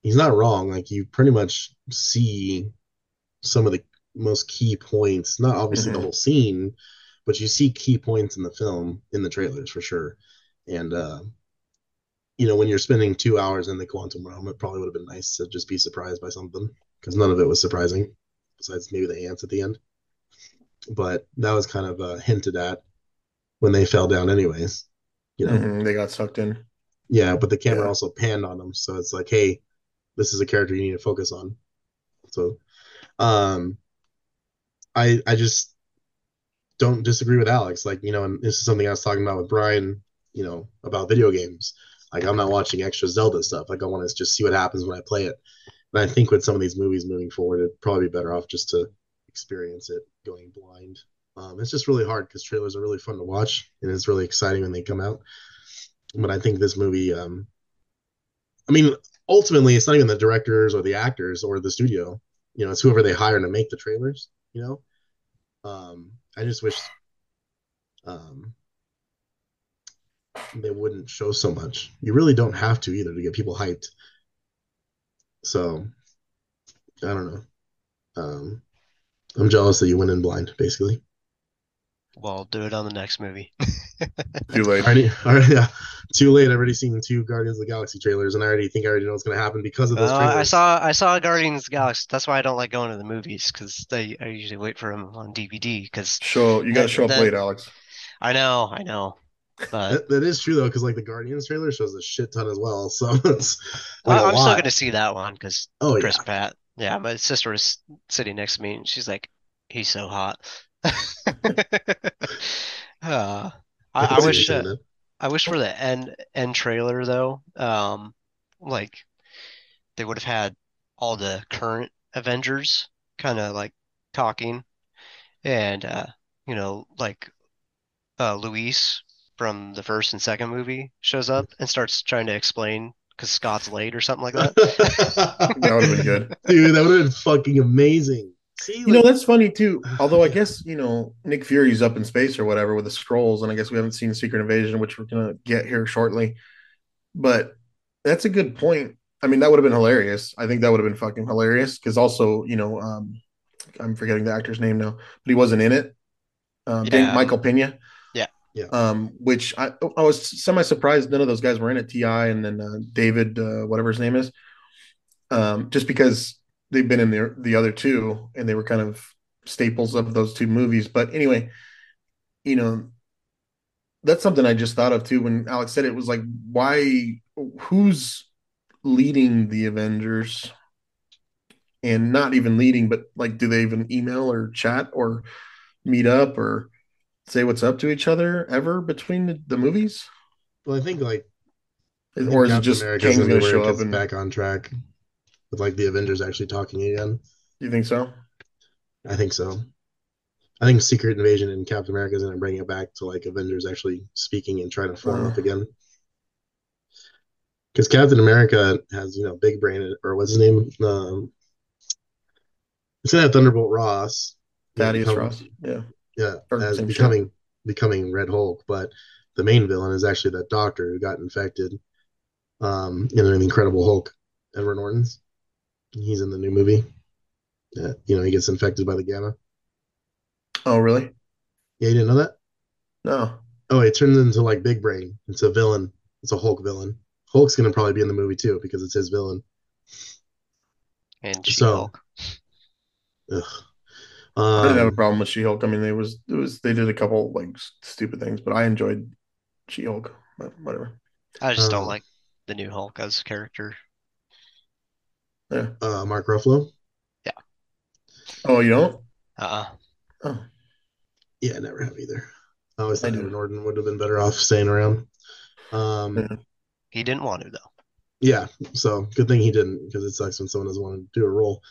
he's not wrong. Like you pretty much see some of the most key points, not obviously the Mhm. whole scene, but you see key points in the film in the trailers for sure. And uh you know, when you're spending two hours in the quantum realm, it probably would have been nice to just be surprised by something because none of it was surprising, besides maybe the ants at the end. But that was kind of uh, hinted at when they fell down, anyways. You know, Mhm, they got sucked in. Yeah. But the camera Yeah. also panned on them, so it's like, hey, this is a character you need to focus on. So, um, I I just don't disagree with Alex. Like, you know, and this is something I was talking about with Brian, you know, about video games. Like, I'm not watching extra Zelda stuff. Like, I want to just see what happens when I play it. And I think with some of these movies moving forward, it'd probably be better off just to experience it going blind. Um, it's just really hard because trailers are really fun to watch and it's really exciting when they come out. But I think this movie, um, I mean, ultimately, it's not even the directors or the actors or the studio. You know, it's whoever they hire to make the trailers. You know, um, I just wish um, they wouldn't show so much. You really don't have to either to get people hyped. So I don't know. Um, I'm jealous that you went in blind, basically. Well, do it on the next movie. Too late. Already, already, yeah, too late. I've already seen the two Guardians of the Galaxy trailers, and I already think I already know what's going to happen because of those Uh, trailers. I saw I saw Guardians of the Galaxy. That's why I don't like going to the movies because they I usually wait for them on DVD because Show you got to show up that- late, Alex. I know I know, but That, that is true though, because like the Guardians trailer shows a shit ton as well. So it's I- like a I'm still gonna see that one because Oh yeah, Chris Pratt. Yeah, my sister was sitting next to me and she's like, "He's so hot." Uh, I, I wish uh. I wish for the end end trailer though, um, like they would have had all the current Avengers kind of like talking, and uh, you know, like uh, Luis from the first and second movie shows up and starts trying to explain because Scott's late or something like that. That would have been good. Dude, that would have been fucking amazing. See, You know, that's funny too. Although I guess, you know, Nick Fury's up in space or whatever with the scrolls, and I guess we haven't seen Secret Invasion, which we're gonna get here shortly. But that's a good point. I mean, that would have been hilarious. I think that would have been fucking hilarious because also, you know, um, I'm forgetting the actor's name now, but he wasn't in it. Um, Dan- Yeah. Michael Pena. Yeah. Yeah. Um, which I I was semi surprised none of those guys were in it. T.I. and then uh, David, uh, whatever his name is. Um, just because they've been in the the other two and they were kind of staples of those two movies. But anyway, you know, that's something I just thought of too when Alex said it was like, why? Who's leading the Avengers? And not even leading, but like, do they even email or chat or meet up or say what's up to each other ever between the, the movies? well, I think like I think Or is it just America's Kang's gonna going to show up and back on track with like the Avengers actually talking again. you think so? I think so. I think Secret Invasion and Captain America is going to bring it back to like Avengers actually speaking and trying to form Uh. up again. Because Captain America has, you know, Big Brain or what's his name? Um, it's gonna have Thunderbolt Ross. Thaddeus become- Ross. Yeah. Yeah, Or as becoming becoming Red Hulk, but the main villain is actually that doctor who got infected. Um, in an Incredible Hulk, Edward Norton's. He's in the new movie. Yeah, you know, he gets infected by the gamma. Oh, really? Yeah, you didn't know that? No. Oh, it turns into like Big Brain. It's a villain. It's a Hulk villain. Hulk's gonna probably be in the movie too because it's his villain. And So- She-Hulk. Ugh. I didn't have a Um, problem with She-Hulk. I mean, they was it was they did a couple like stupid things, but I enjoyed She-Hulk. But whatever. I just don't uh, like the new Hulk as a character. Yeah. uh, Mark Ruffalo. Yeah. Oh, you don't? Uh-uh. Oh, Yeah, I never have either. I always I thought do. Edward Norton would have been better off staying around. Um, Yeah. He didn't want to though. Yeah, so good thing he didn't because it sucks when someone doesn't want to do a role.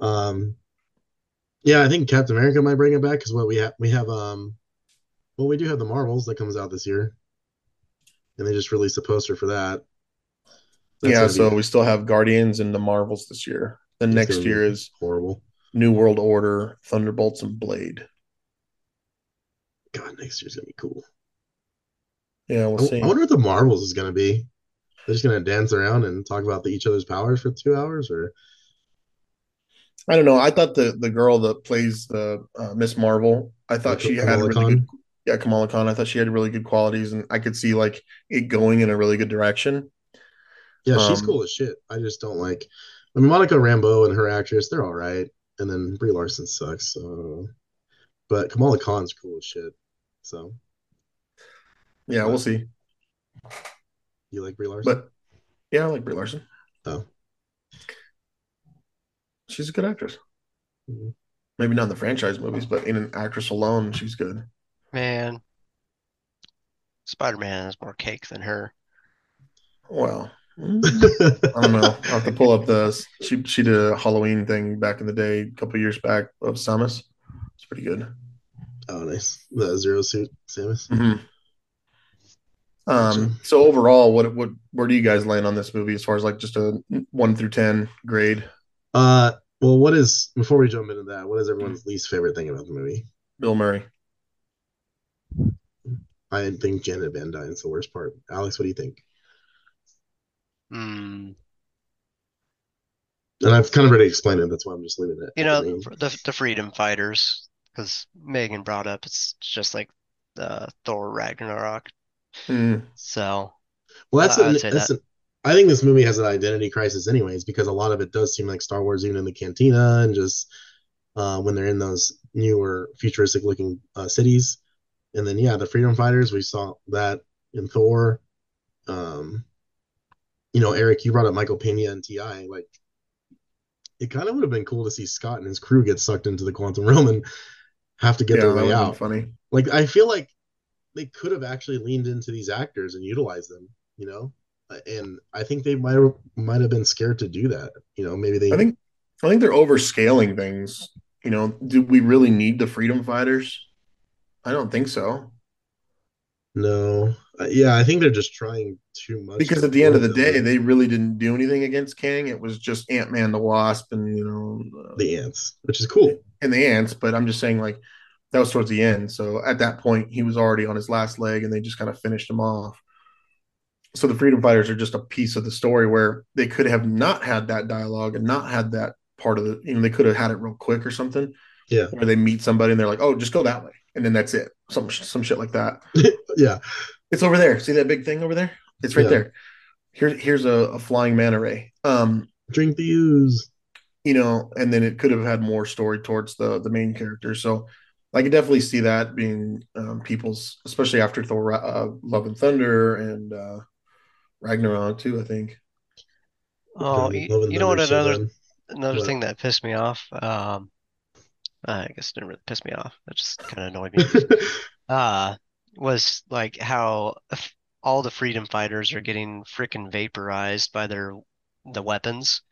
Um, yeah, I think Captain America might bring it back because what we have we have um, well we do have the Marvels that comes out this year, and they just released a poster for that. That's yeah. So be- we still have Guardians and the Marvels this year. The next year is horrible. New World Order, Thunderbolts, and Blade. God, next year's gonna be cool. Yeah, we'll I, see. I wonder what the Marvels is gonna be. They're just gonna dance around and talk about the, each other's powers for two hours, or I don't know. I thought the the girl that plays the uh, Ms. Marvel, I thought Like she had Kamala really Khan? good. Yeah, Kamala Khan. I thought she had really good qualities, and I could see like it going in a really good direction. Yeah, she's Um, cool as shit. I just don't like. I mean, Monica Rambeau and her actress, they're all right, and then Brie Larson sucks. So, but Kamala Khan's cool as shit. So, Yeah, we'll see. you like Brie Larson? But yeah, I like Brie Larson. Oh. She's a good actress. Mhm. Maybe not in the franchise movies, but in an actress alone, she's good. Man, Spider-Man has more cake than her. Well, I don't know. I'll have to pull up the she she did a Halloween thing back in the day, a couple years back of Samus. It's pretty good. oh, nice. The Zero Suit Samus. Mhm. Um, so overall, what what where do you guys land on this movie as far as like just a one through ten grade? Uh, well, what is before we jump into that? What is everyone's least favorite thing about the movie? Bill Murray. I think Janet Van Dyne's the worst part. Alex, what do you think? Hmm. And I've kind of already explained it. That's why I'm just leaving it. You know, the the the freedom fighters, because Megan brought up it's just like the Thor Ragnarok. Mm, So Well, that's Uh, an, I'd say that's that. an, I think this movie has an identity crisis, anyways, because a lot of it does seem like Star Wars, even in the cantina and just uh, when they're in those newer futuristic-looking uh, cities. And then, yeah, the freedom fighters, we saw that in Thor. Um, you know, Eric, you brought up Michael Pena and Ti. Like, it kind of would have been cool to see Scott and his crew get sucked into the quantum realm and have to get yeah, their way out. funny. Like, I feel like they could have actually leaned into these actors and utilized them, you know? Uh, And I think they might have might have been scared to do that. You know, maybe they I think I think they're overscaling things. You know, do we really need the freedom fighters? I don't think so. no. Uh, yeah, I think they're just trying too much. Because at the end of the day, they really didn't do anything against Kang. It was just Ant Man the Wasp and you know the ants, which is cool. and the ants. But I'm just saying, like that was towards the end. So at that point, he was already on his last leg, and they just kind of finished him off. So the freedom fighters are just a piece of the story where they could have not had that dialogue and not had that part of the. You know, they could have had it real quick or something. Yeah. Where they meet somebody and they're like, "Oh, just go that way," and then that's it. Some some shit like that. yeah. It's over there. See that big thing over there? It's right Yeah. there. Here, here's a, a flying manta ray. Um, Drink the ooze. you know, and then it could have had more story towards the the main character. So I could definitely see that being um, people's, especially after Thor, uh, Love and Thunder and uh, Ragnarok too. I think. oh, you, you know what Thunder, so another another What? thing that pissed me off. Um, I guess it didn't really piss me off. It just kind of annoyed me. uh, was like how f- all the freedom fighters are getting freaking vaporized by their the weapons,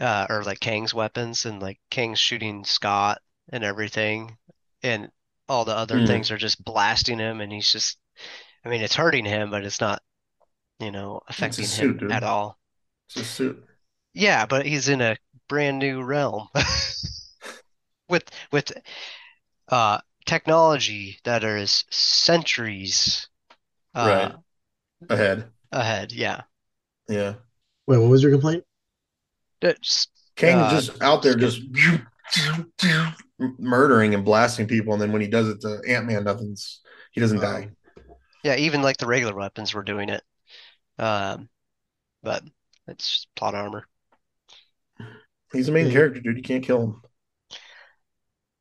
uh, or like Kang's weapons, and like Kang's shooting Scott and everything, and all the other Mhm. things are just blasting him, and he's just, I mean, it's hurting him, but it's not, you know, affecting suit, him dude. at all. It's a suit. Yeah, but he's in a brand new realm with with uh technology that is centuries uh Right. Ahead. ahead. Yeah. Yeah. Wait, what was your complaint? It's Kang Uh, just out there just murdering and blasting people, and then when he does it to Ant Man, nothing's he doesn't die. yeah, even like the regular weapons were doing it. Um, but it's plot armor. He's the main character, dude. You can't kill him.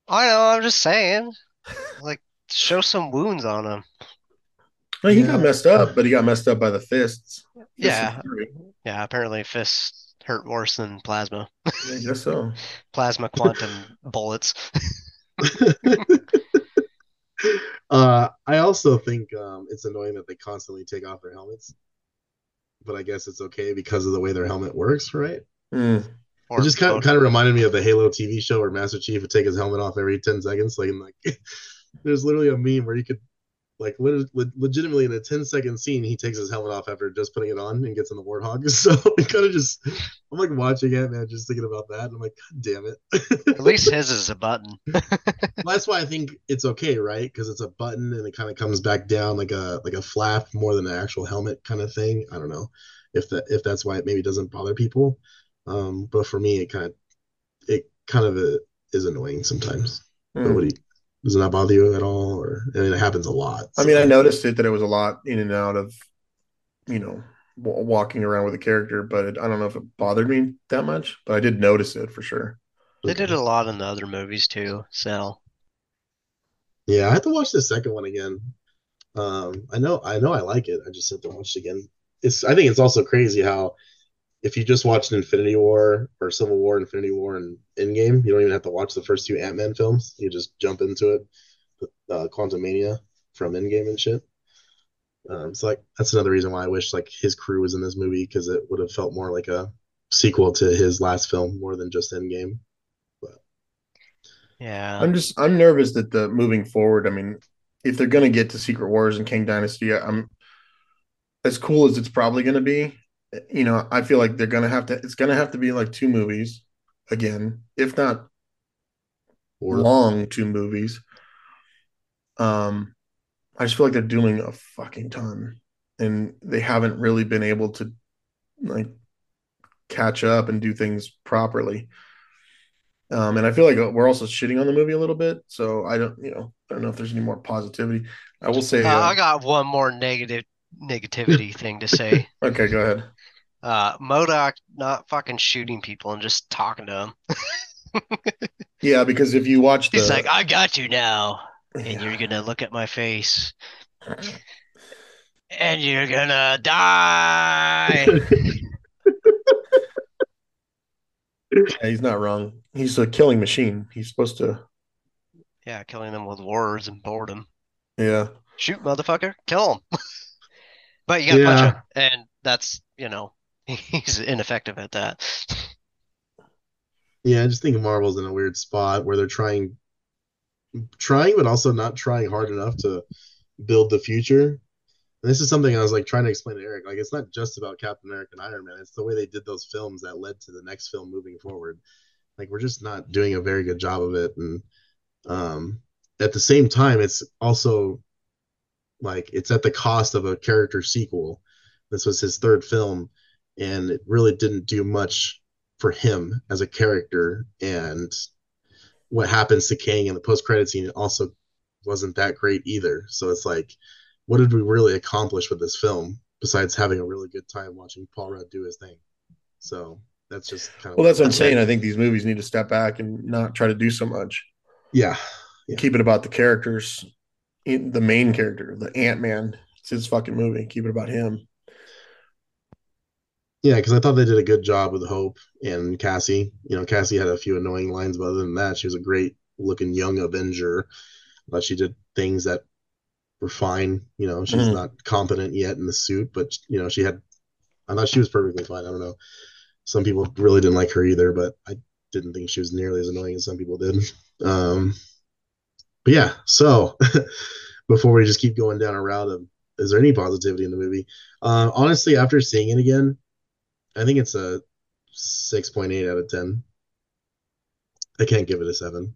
I know, I'm just saying. Like show some wounds on him. No, he Yeah. got messed up, but he got messed up by the fists. Fists Yeah. Yeah, apparently fists hurt worse than plasma. I guess so. Plasma quantum bullets. uh, I also think um, it's annoying that they constantly take off their helmets, but I guess it's okay because of the way their helmet works, right? Mm. Or it just kind of, kind of reminded me of the Halo TV show where Master Chief would take his helmet off every 10 seconds. Like, and like there's literally a meme where you could, like, lit- lit- legitimately in a 10 second scene, he takes his helmet off after just putting it on and gets in the Warthog. So it kind of just, I'm like watching it, man, just thinking about that. And I'm like, God damn it. At least his is a button. Well, that's why I think it's okay, right? Because it's a button and it kind of comes back down like a like a flap more than an actual helmet kind of thing. I don't know if that if that's why it maybe doesn't bother people. Um, but for me, it kind of it kind of uh, is annoying sometimes. But Mm. what do you, does it not bother you at all? Or I mean, it happens a lot. I mean, I noticed it that it was a lot in and out of, you know, w- walking around with a character, but it, I don't know if it bothered me that much, but I did notice it for sure. They did a lot in the other movies too, so Yeah, I have to watch the second one again. Um, I know, I know, I like it. I just have to watch it again. It's, I think it's also crazy how if you just watched Infinity War or Civil War, Infinity War, and Endgame, you don't even have to watch the first two Ant Man films. You just jump into it, uh, Quantumania from Endgame and shit. Um, so like that's another reason why I wish like his crew was in this movie because it would have felt more like a sequel to his last film more than just Endgame. yeah. I'm just I'm nervous that the moving forward. I mean, if they're gonna get to Secret Wars and Kang Dynasty, I'm as cool as it's probably gonna be. You know, I feel like they're gonna have to. It's gonna have to be like two movies again, if not Or long two movies. Um, I just feel like they're doing a fucking ton, and they haven't really been able to like catch up and do things properly. Um, and I feel like we're also shitting on the movie a little bit, so I don't, you know, I don't know if there's any more positivity. I will say, Uh, uh, I got one more negative negativity thing to say. okay, go ahead. Uh, MODOK not fucking shooting people and just talking to them. Yeah, because if you watch the, He's like, I got you now, and Yeah. you're gonna look at my face, and you're gonna die. Yeah, he's not wrong. He's a killing machine. He's supposed to, Yeah, killing them with words and boredom. yeah. Shoot, motherfucker, kill him. But you gotta punch him, and that's, you know, he's ineffective at that. Yeah, I just think Marvel's in a weird spot where they're trying, trying, but also not trying hard enough to build the future. And this is something I was like trying to explain to Eric. Like, it's not just about Captain America and Iron Man. It's the way they did those films that led to the next film moving forward. Like, we're just not doing a very good job of it. And um, at the same time, it's also like it's at the cost of a character sequel. This was his third film, and it really didn't do much for him as a character. And what happens to Kang in the post credit scene also wasn't that great either. So it's like, what did we really accomplish with this film besides having a really good time watching Paul Rudd do his thing? So that's just kind of Well, that's what I'm saying. I think these movies need to step back and not try to do so much. yeah, Yeah. Keep it about the characters, the main character, the Ant Man. It's his fucking movie. Keep it about him. Yeah, because I thought they did a good job with Hope and Cassie. You know, Cassie had a few annoying lines, but other than that, she was a great looking young Avenger. But she did things that were fine. You know, she's Mhm. not competent yet in the suit, but you know, she had. I thought she was perfectly fine. I don't know. Some people really didn't like her either, but I didn't think she was nearly as annoying as some people did. Um, but yeah, so before we just keep going down a route of is there any positivity in the movie? Uh, honestly, after seeing it again, I think it's a 6.8 out of 10. I can't give it a 7.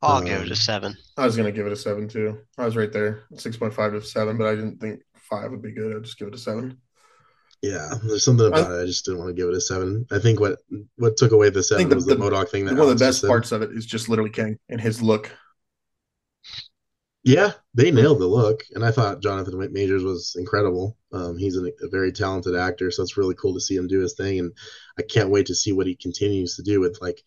I'll give it Um, a seven. I was gonna give it a seven too. I was right there, six point five to seven, but I didn't think five would be good. I'd just give it a seven. Yeah, there's something about it. I just didn't want to give it a 7. I think what what took away the 7 the- was the, the- MODOK thing that One of the best parts of it is just literally Kang and his look. Yeah, they nailed the look, and I thought Jonathan Majors was incredible. Um, he's an, a very talented actor, so it's really cool to see him do his thing, and I can't wait to see what he continues to do with like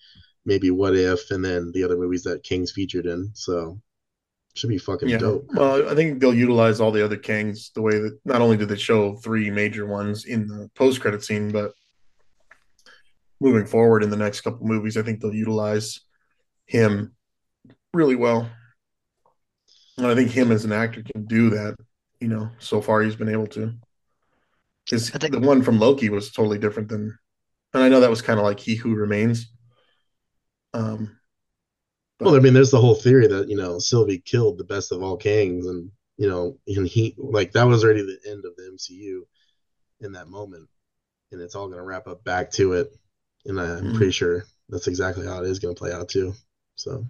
maybe What If, and then the other movies that Kang's featured in. So should be fucking Yeah. dope. Well, I think they'll utilize all the other Kangs the way that not only did they show three major ones in the post credit scene, but moving forward in the next couple movies, I think they'll utilize him really well. And I think him as an actor can do that. You know, so far he's been able to. Because think- the one from Loki was totally different than, and I know that was kind of like He Who Remains. Um, Well, I mean, there's the whole theory that you know Sylvie killed the best of all Kangs, and you know, and he like that was already the end of the MCU in that moment, and it's all gonna wrap up back to it, and I'm Mhm. pretty sure that's exactly how it is gonna play out too. So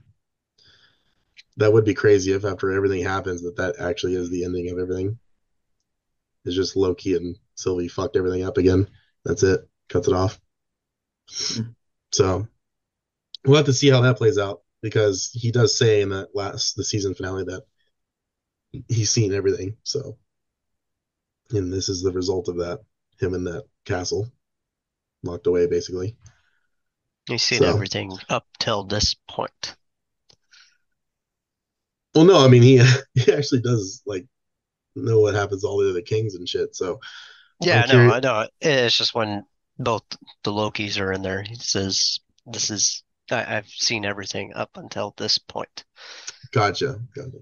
that would be crazy if after everything happens that that actually is the ending of everything. It's just Loki and Sylvie fucked everything up again. That's it. Cuts it off. So we'll have to see how that plays out because he does say in that last the season finale that he's seen everything. So and this is the result of that. Him in that castle, locked away, basically. You've seen So- everything up till this point. Well, no, I mean he he actually does like know what happens to all the other Kangs and shit. So Yeah, I'm no, I know. It's just when both the Lokis are in there, he says, "This is I, I've seen everything up until this point." Gotcha, gotcha.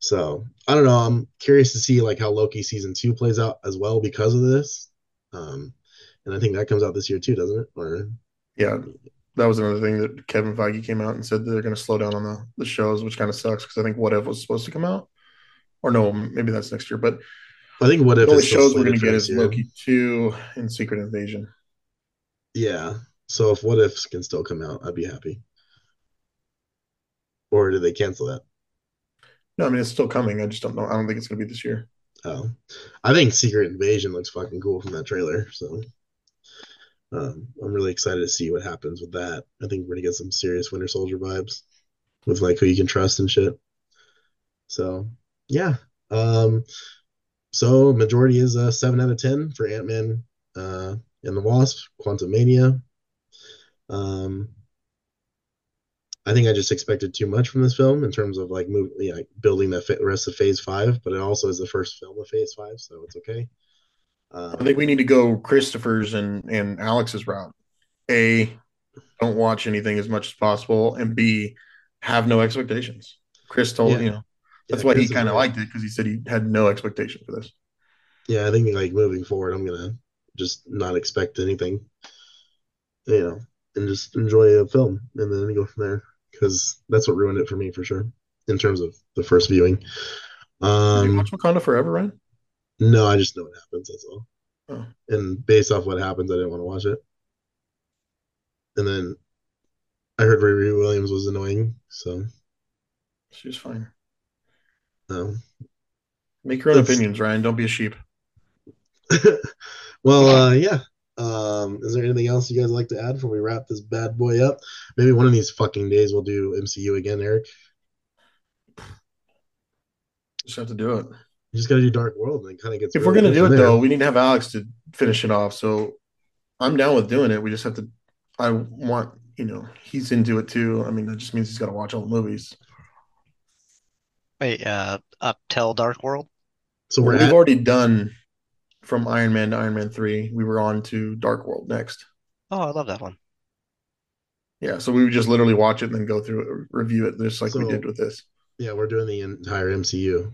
So I don't know. I'm curious to see like how Loki season two plays out as well because of this. Um, and I think that comes out this year too, doesn't it? Or Yeah, that was another thing that Kevin Feige came out and said they're going to slow down on the, the shows, which kind of sucks because I think What If was supposed to come out, or no, maybe that's next year. But I think what If the only shows we're going to get is. Loki two and Secret Invasion. Yeah. So if what ifs can still come out, I'd be happy. Or did they cancel that? No, I mean it's still coming. I just don't know. I don't think it's going to be this year. Oh, I think Secret Invasion looks fucking cool from that trailer. So um, I'm really excited to see what happens with that. I think we're gonna get some serious Winter Soldier vibes with like who you can trust and shit. So yeah. Um, so majority is a seven out of ten for Ant Man uh, and the Wasp, Quantumania. Um, I think I just expected too much from this film in terms of like moving, like building the rest of Phase Five, but it also is the first film of Phase Five, so it's okay. Um, I think we need to go Christopher's and and Alex's route. A, don't watch anything as much as possible, and B, have no expectations. Chris told Yeah. you know that's yeah, why he kind of liked it because he said he had no expectation for this. Yeah, I think like moving forward, I'm gonna just not expect anything, you know, and just enjoy a film and then go from there because that's what ruined it for me for sure in terms of the first viewing. Did you Um, watch Wakanda Forever, Ryan? No, I just know what happens. That's all. Oh. And based off what happens, I didn't want to watch it. And then I heard Riri Williams was annoying, so She was fine. no. Make your own That's- opinions, Ryan. Don't be a sheep. well, uh, yeah. Um, is there anything else you guys like to add before we wrap this bad boy up? Maybe one of these fucking days we'll do MCU again, Eric. Just have to do it. You just gotta do Dark World and it kind of gets. If we're gonna do it there. though, we need to have Alex to finish it off. So I'm down with doing it. We just have to. I want you know he's into it too. I mean that just means he's got to watch all the movies. Wait, uh, up till Dark World? so we're We've at already done from Iron Man to Iron Man three. We were on to Dark World next. Oh, I love that one. Yeah, so we would just literally watch it and then go through it, review it, just like we did with this. yeah, we're doing the entire MCU.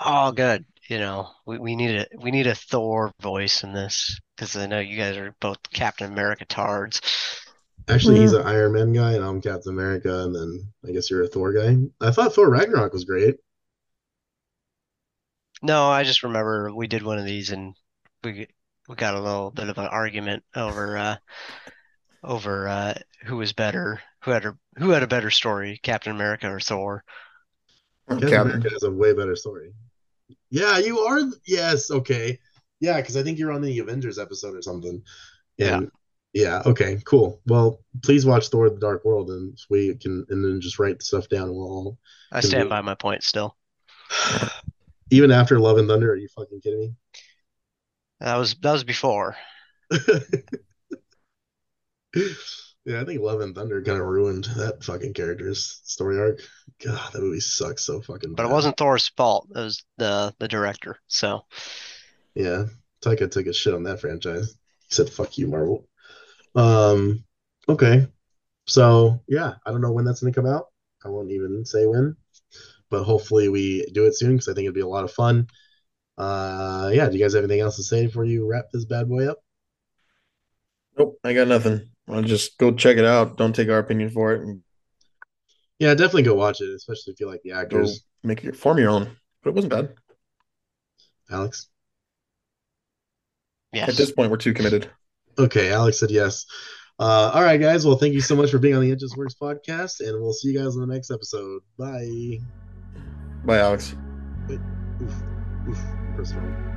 Oh, good. You know, we, we need a we need a Thor voice in this because I know you guys are both Captain America tards. Actually, he's an Iron Man guy, and I'm Captain America, and then I guess you're a Thor guy. I thought Thor Ragnarok was great. No, I just remember we did one of these and we we got a little bit of an argument over uh over uh who was better, who had a who had a better story, Captain America or Thor. Captain Captain. America has a way better story. Yeah, you are. Yes, okay. Yeah, because I think you're on the Avengers episode or something. And yeah, okay, cool. Well, please watch Thor: The Dark World, and we can, and then just write the stuff down. And we'll all, I stand by my point still. even after Love and Thunder. Are you fucking kidding me? That was that was before. Yeah, I think Love and Thunder kind of ruined that fucking character's story arc. God, that movie sucks so fucking bad. But it wasn't Thor's fault. It was the the director. So Yeah, Taika took a shit on that franchise. He said, "Fuck you, Marvel." Um, okay, so yeah, I don't know when that's gonna come out. I won't even say when, but hopefully we do it soon because I think it'd be a lot of fun. Uh, yeah. Do you guys have anything else to say before you wrap this bad boy up? Nope, I got nothing. I'll just go check it out. Don't take our opinion for it and Yeah, definitely go watch it, especially if you like the go actors. make it form your own. But it wasn't bad. Alex. yes. At this point, we're too committed. Okay, Alex said yes. Uh, all right, guys. Well, thank you so much for being on the Edges Works podcast, and we'll see you guys in the next episode. Bye. Bye, Alex. Oof, oof, first of all.